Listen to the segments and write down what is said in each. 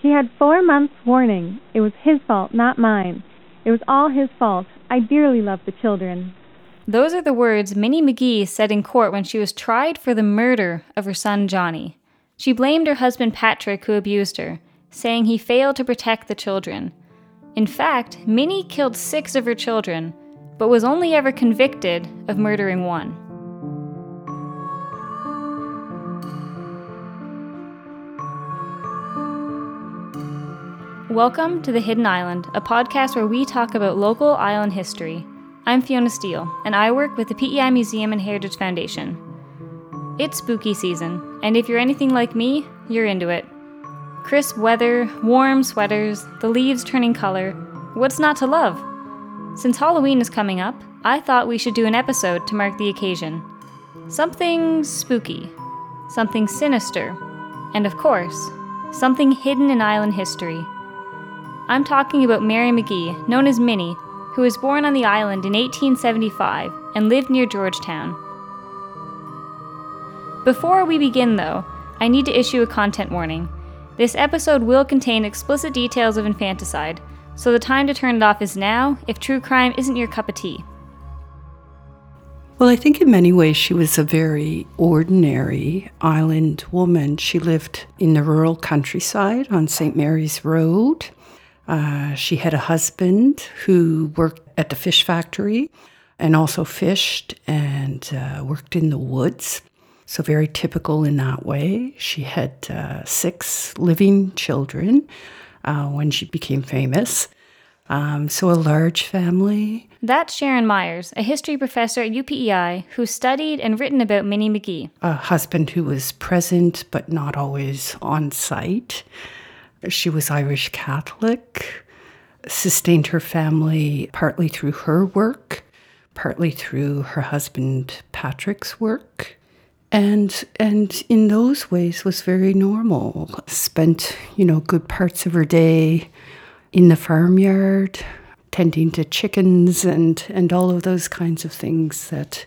He had four months' warning. It was his fault, not mine. It was all his fault. I dearly love the children. Those are the words Minnie McGee said in court when she was tried for the murder of her son Johnny. She blamed her husband Patrick, who abused her, saying he failed to protect the children. In fact, Minnie killed six of her children, but was only ever convicted of murdering one. Welcome to The Hidden Island, a podcast where we talk about local island history. I'm Fiona Steele, and I work with the PEI Museum and Heritage Foundation. It's spooky season, and if you're anything like me, you're into it. Crisp weather, warm sweaters, the leaves turning color. What's not to love? Since Halloween is coming up, I thought we should do an episode to mark the occasion. Something spooky, something sinister, and of course, something hidden in island history. I'm talking about Mary McGee, known as Minnie, who was born on the island in 1875 and lived near Georgetown. Before we begin, though, I need to issue a content warning. This episode will contain explicit details of infanticide, so the time to turn it off is now if true crime isn't your cup of tea. Well, I think in many ways she was a very ordinary island woman. She lived in the rural countryside on St. Mary's Road. Uh, she had a husband who worked at the fish factory and also fished and uh, worked in the woods. So, very typical in that way. She had uh, six living children uh, when she became famous. Um, so, a large family. That's Sharon Myers, a history professor at UPEI who studied and written about Minnie McGee. A husband who was present but not always on site. She was Irish Catholic, sustained her family partly through her work, partly through her husband Patrick's work. And and in those ways was very normal. Spent, you know, good parts of her day in the farmyard, tending to chickens and, and all of those kinds of things that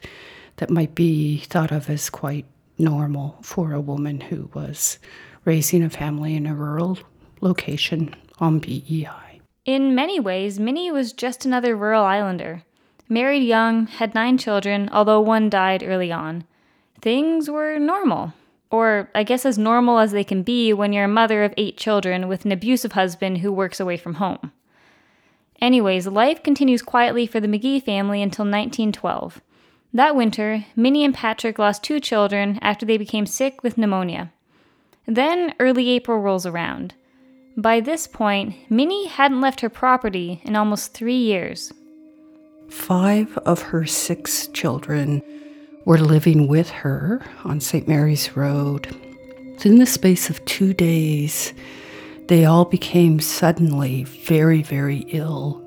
that might be thought of as quite normal for a woman who was raising a family in a rural location on PEI. In many ways, Minnie was just another rural islander. Married young, had nine children, although one died early on. Things were normal. Or, I guess, as normal as they can be when you're a mother of eight children with an abusive husband who works away from home. Anyways, life continues quietly for the McGee family until 1912. That winter, Minnie and Patrick lost two children after they became sick with pneumonia. Then early April rolls around. By this point, Minnie hadn't left her property in almost three years. Five of her six children were living with her on St. Mary's Road. In the space of two days, they all became suddenly very, very ill.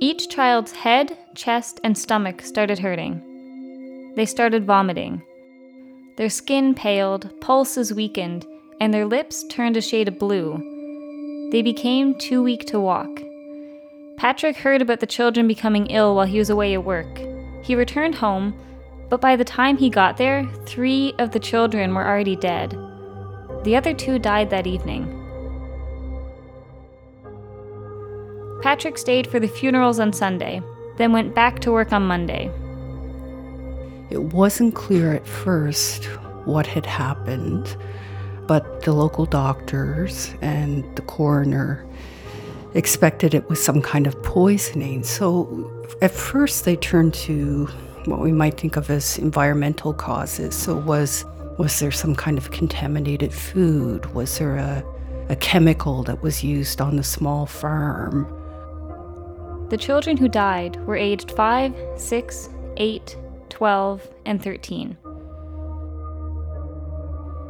Each child's head, chest, and stomach started hurting. They started vomiting. Their skin paled, pulses weakened, and their lips turned a shade of blue they became too weak to walk. Patrick heard about the children becoming ill while he was away at work. He returned home, but by the time he got there, three of the children were already dead. The other two died that evening. Patrick stayed for the funerals on Sunday, then went back to work on Monday. It wasn't clear at first what had happened but the local doctors and the coroner expected it was some kind of poisoning. So at first they turned to what we might think of as environmental causes. So was was there some kind of contaminated food? Was there a, a chemical that was used on the small farm? The children who died were aged 5, 6, 8, 12, and 13.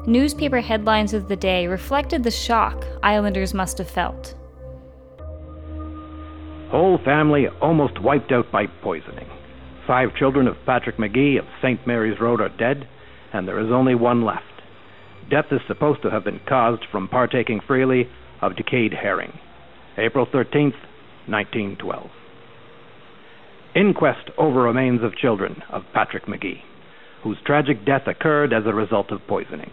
Newspaper headlines of the day reflected the shock Islanders must have felt. Whole family almost wiped out by poisoning. Five children of Patrick McGee of St. Mary's Road are dead, and there is only one left. Death is supposed to have been caused from partaking freely of decayed herring. April 13th, 1912. Inquest over remains of children of Patrick McGee, whose tragic death occurred as a result of poisoning.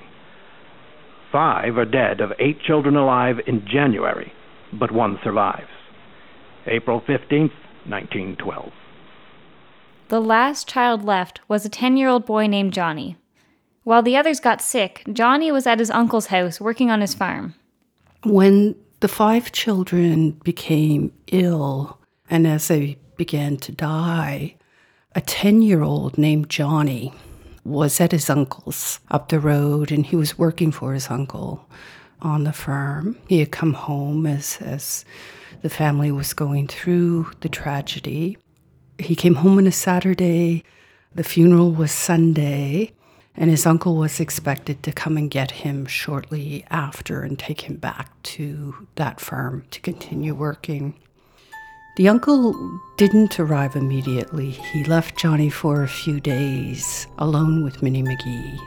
Five are dead of eight children alive in January, but one survives. April 15th, 1912. The last child left was a 10 year old boy named Johnny. While the others got sick, Johnny was at his uncle's house working on his farm. When the five children became ill, and as they began to die, a 10 year old named Johnny was at his uncle's up the road and he was working for his uncle on the farm. He had come home as, as the family was going through the tragedy. He came home on a Saturday. The funeral was Sunday, and his uncle was expected to come and get him shortly after and take him back to that farm to continue working. The uncle didn't arrive immediately. He left Johnny for a few days alone with Minnie McGee.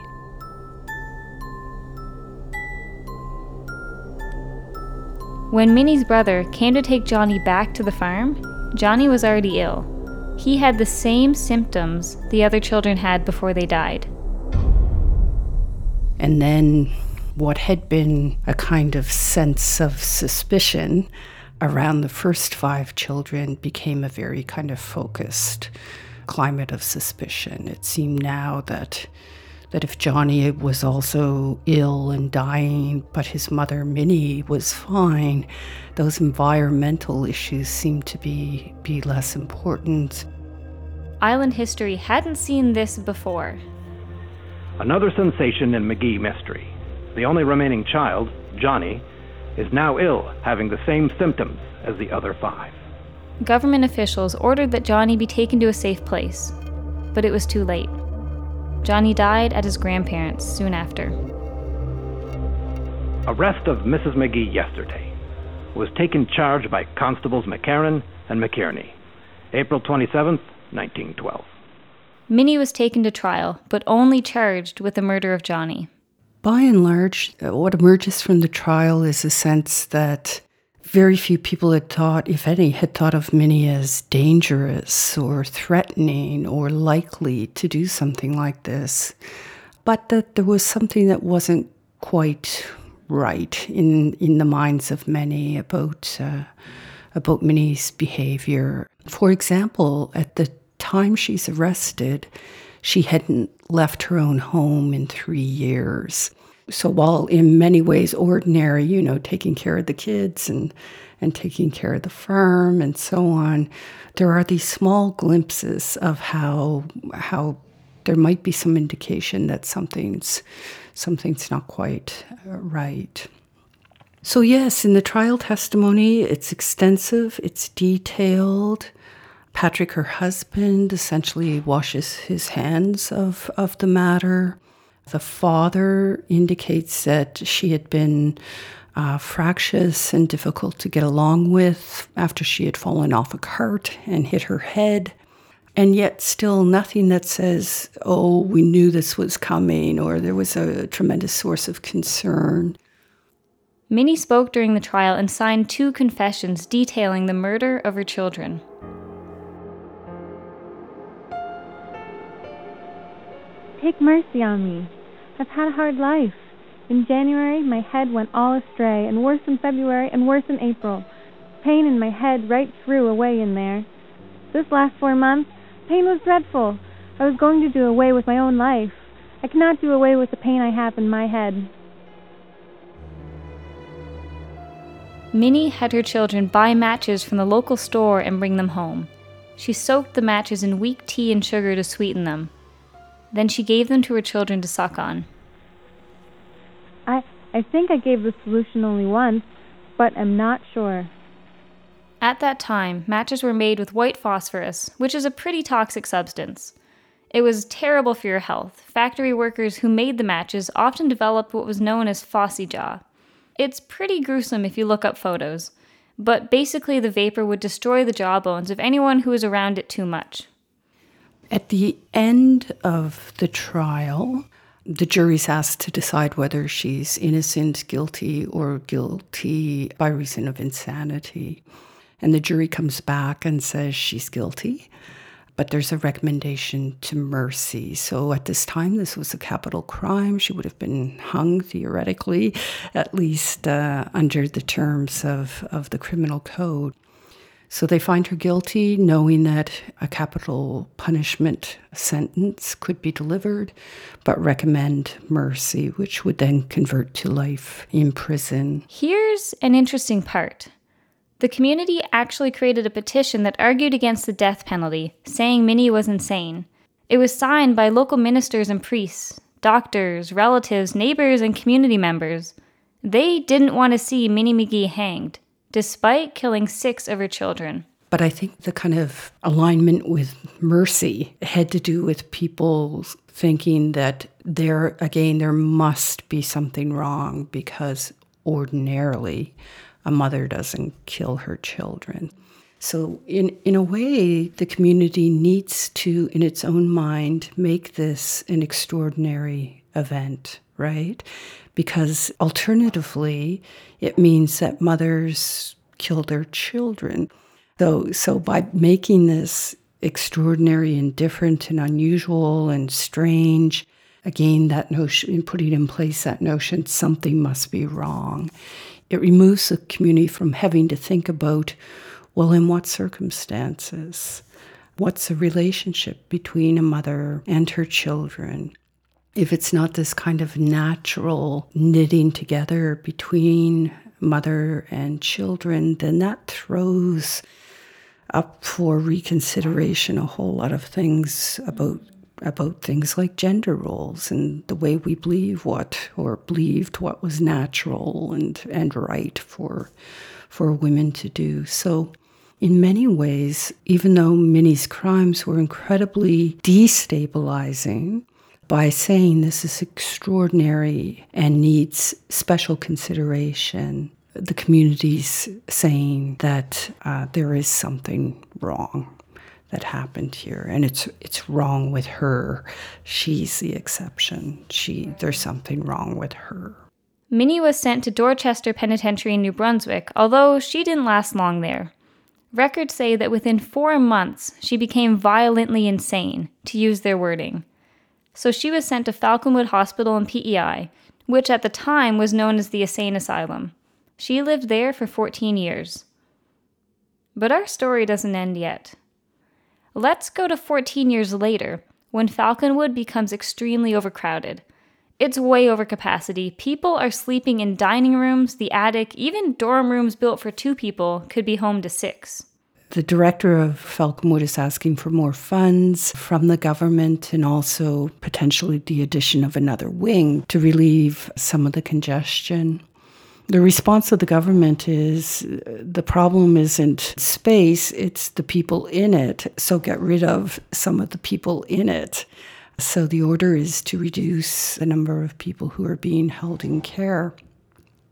When Minnie's brother came to take Johnny back to the farm, Johnny was already ill. He had the same symptoms the other children had before they died. And then what had been a kind of sense of suspicion around the first five children became a very kind of focused climate of suspicion. It seemed now that that if Johnny was also ill and dying, but his mother Minnie was fine, those environmental issues seemed to be, be less important. Island history hadn't seen this before. Another sensation in McGee mystery. The only remaining child, Johnny, is now ill, having the same symptoms as the other five. Government officials ordered that Johnny be taken to a safe place, but it was too late. Johnny died at his grandparents' soon after. Arrest of Mrs. McGee yesterday was taken charge by Constables McCarran and McKierney. April 27, 1912. Minnie was taken to trial, but only charged with the murder of Johnny. By and large, what emerges from the trial is a sense that very few people had thought, if any, had thought of Minnie as dangerous or threatening or likely to do something like this, but that there was something that wasn't quite right in in the minds of many about uh, about Minnie's behavior. For example, at the time she's arrested, she hadn't left her own home in three years. So while in many ways ordinary, you know, taking care of the kids and and taking care of the firm and so on, there are these small glimpses of how how there might be some indication that something's something's not quite uh, right. So yes, in the trial testimony, it's extensive, it's detailed. Patrick, her husband, essentially washes his hands of, of the matter. The father indicates that she had been uh, fractious and difficult to get along with after she had fallen off a cart and hit her head. And yet, still nothing that says, oh, we knew this was coming or there was a tremendous source of concern. Minnie spoke during the trial and signed two confessions detailing the murder of her children. Take mercy on me. I've had a hard life. In January, my head went all astray, and worse in February, and worse in April. Pain in my head right through away in there. This last four months, pain was dreadful. I was going to do away with my own life. I cannot do away with the pain I have in my head. Minnie had her children buy matches from the local store and bring them home. She soaked the matches in weak tea and sugar to sweeten them. Then she gave them to her children to suck on. I I think I gave the solution only once, but am not sure. At that time, matches were made with white phosphorus, which is a pretty toxic substance. It was terrible for your health. Factory workers who made the matches often developed what was known as phossy jaw. It's pretty gruesome if you look up photos, but basically the vapor would destroy the jawbones of anyone who was around it too much. At the end of the trial, the jury's asked to decide whether she's innocent, guilty, or guilty by reason of insanity. And the jury comes back and says she's guilty. but there's a recommendation to mercy. So at this time, this was a capital crime. She would have been hung theoretically, at least uh, under the terms of, of the criminal code. So they find her guilty, knowing that a capital punishment sentence could be delivered, but recommend mercy, which would then convert to life in prison. Here's an interesting part. The community actually created a petition that argued against the death penalty, saying Minnie was insane. It was signed by local ministers and priests, doctors, relatives, neighbors, and community members. They didn't want to see Minnie McGee hanged, despite killing six of her children. But I think the kind of alignment with mercy had to do with people thinking that there, again, there must be something wrong because ordinarily a mother doesn't kill her children. So, in, in a way, the community needs to, in its own mind, make this an extraordinary event, right? Because alternatively, it means that mothers kill their children. So, so by making this extraordinary and different and unusual and strange, again, that notion, putting in place that notion, something must be wrong. It removes the community from having to think about, well, in what circumstances? What's the relationship between a mother and her children? If it's not this kind of natural knitting together between mother and children, then that throws up for reconsideration a whole lot of things about about things like gender roles and the way we believe what or believed what was natural and and right for for women to do. So in many ways, even though Minnie's crimes were incredibly destabilizing, by saying this is extraordinary and needs special consideration, the community's saying that uh, there is something wrong that happened here and it's it's wrong with her. She's the exception. She there's something wrong with her. Minnie was sent to dorchester penitentiary in new brunswick although she didn't last long there. Records say that within four months she became violently insane to use their wording so she was sent to falconwood hospital in pei which at the time was known as the insane asylum she lived there for 14 years but our story doesn't end yet Let's go to 14 years later, when Falconwood becomes extremely overcrowded. It's way over capacity. People are sleeping in dining rooms, the attic, even dorm rooms built for two people could be home to six. The director of Falconwood is asking for more funds from the government and also potentially the addition of another wing to relieve some of the congestion. The response of the government is the problem isn't space, it's the people in it. So get rid of some of the people in it. So the order is to reduce the number of people who are being held in care.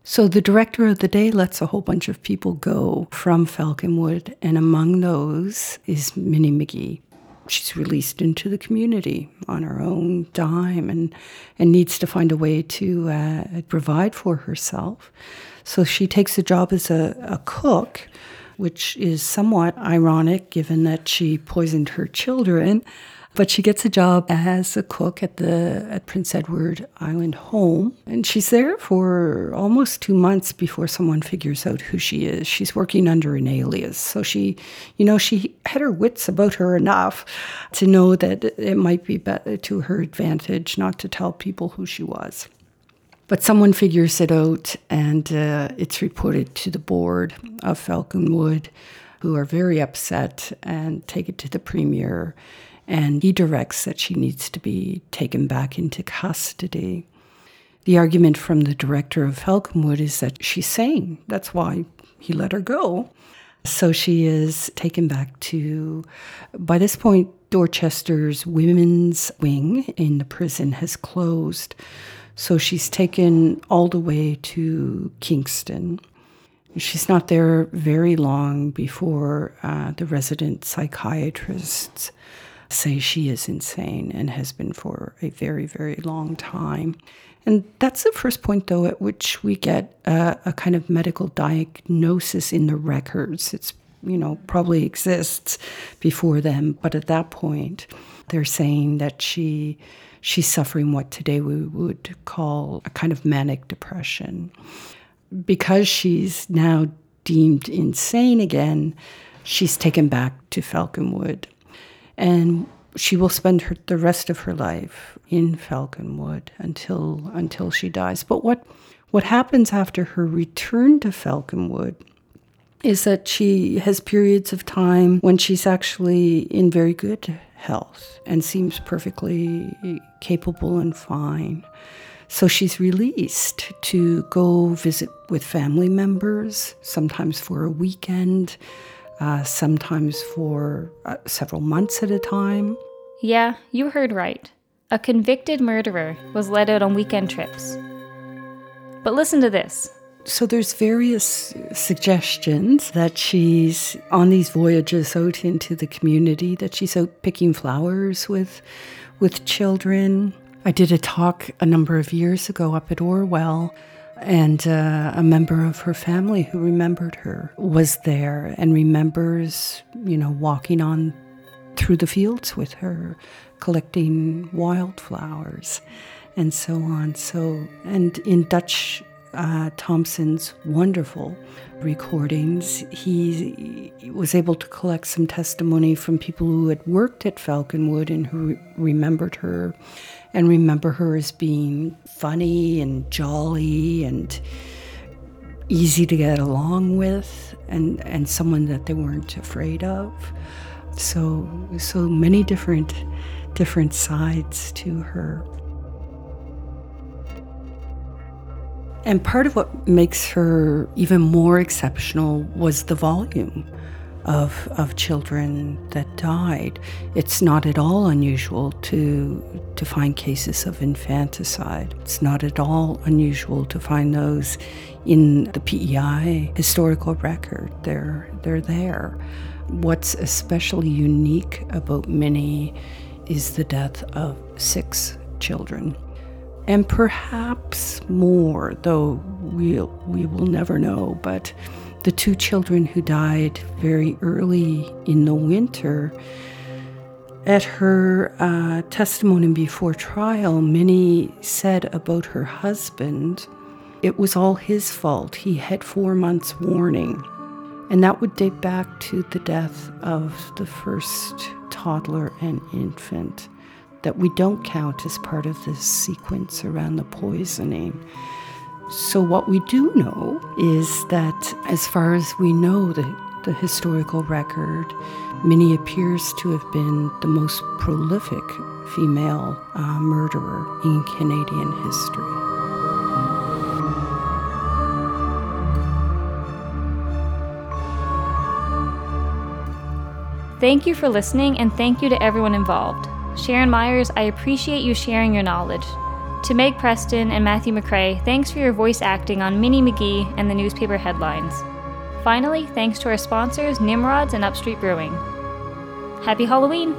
So the director of the day lets a whole bunch of people go from Falconwood, and among those is Minnie McGee she's released into the community on her own dime and, and needs to find a way to uh, provide for herself. So she takes a job as a, a cook, which is somewhat ironic given that she poisoned her children. But she gets a job as a cook at the at Prince Edward Island home, and she's there for almost two months before someone figures out who she is. She's working under an alias, so she, you know, she had her wits about her enough to know that it might be better to her advantage not to tell people who she was. But someone figures it out, and uh, it's reported to the board of Falconwood, who are very upset and take it to the premier and he directs that she needs to be taken back into custody. The argument from the director of Falconwood is that she's sane. That's why he let her go. So she is taken back to, by this point, Dorchester's women's wing in the prison has closed. So she's taken all the way to Kingston. She's not there very long before uh, the resident psychiatrists say she is insane and has been for a very, very long time. And that's the first point, though, at which we get a, a kind of medical diagnosis in the records. It's you know, probably exists before them. But at that point, they're saying that she she's suffering what today we would call a kind of manic depression. Because she's now deemed insane again, she's taken back to Falconwood. And she will spend her, the rest of her life in Falconwood until until she dies. But what what happens after her return to Falconwood is that she has periods of time when she's actually in very good health and seems perfectly capable and fine. So she's released to go visit with family members, sometimes for a weekend, uh, sometimes for uh, several months at a time. Yeah, you heard right. A convicted murderer was let out on weekend trips. But listen to this so there's various suggestions that she's on these voyages out into the community, that she's out picking flowers with with children. I did a talk a number of years ago up at Orwell, and uh, a member of her family who remembered her was there and remembers, you know, walking on through the fields with her, collecting wildflowers, and so on. So, and in Dutch uh, Thompson's wonderful recordings, he was able to collect some testimony from people who had worked at Falconwood and who re- remembered her and remember her as being funny and jolly and easy to get along with and, and someone that they weren't afraid of. So so many different different sides to her. And part of what makes her even more exceptional was the volume of, of children that died. It's not at all unusual to, to find cases of infanticide. It's not at all unusual to find those in the PEI historical record. They're, they're there. What's especially unique about Minnie is the death of six children and perhaps more, though we'll, we will never know. But the two children who died very early in the winter, at her uh, testimony before trial, Minnie said about her husband, it was all his fault. He had four months' warning. And that would date back to the death of the first toddler and infant that we don't count as part of this sequence around the poisoning. So, what we do know is that, as far as we know, the, the historical record, Minnie appears to have been the most prolific female uh, murderer in Canadian history. Thank you for listening, and thank you to everyone involved. Sharon Myers, I appreciate you sharing your knowledge. To Meg Preston and Matthew McRae, thanks for your voice acting on Minnie McGee and the newspaper headlines. Finally, thanks to our sponsors, Nimrods and Upstreet Brewing. Happy Halloween!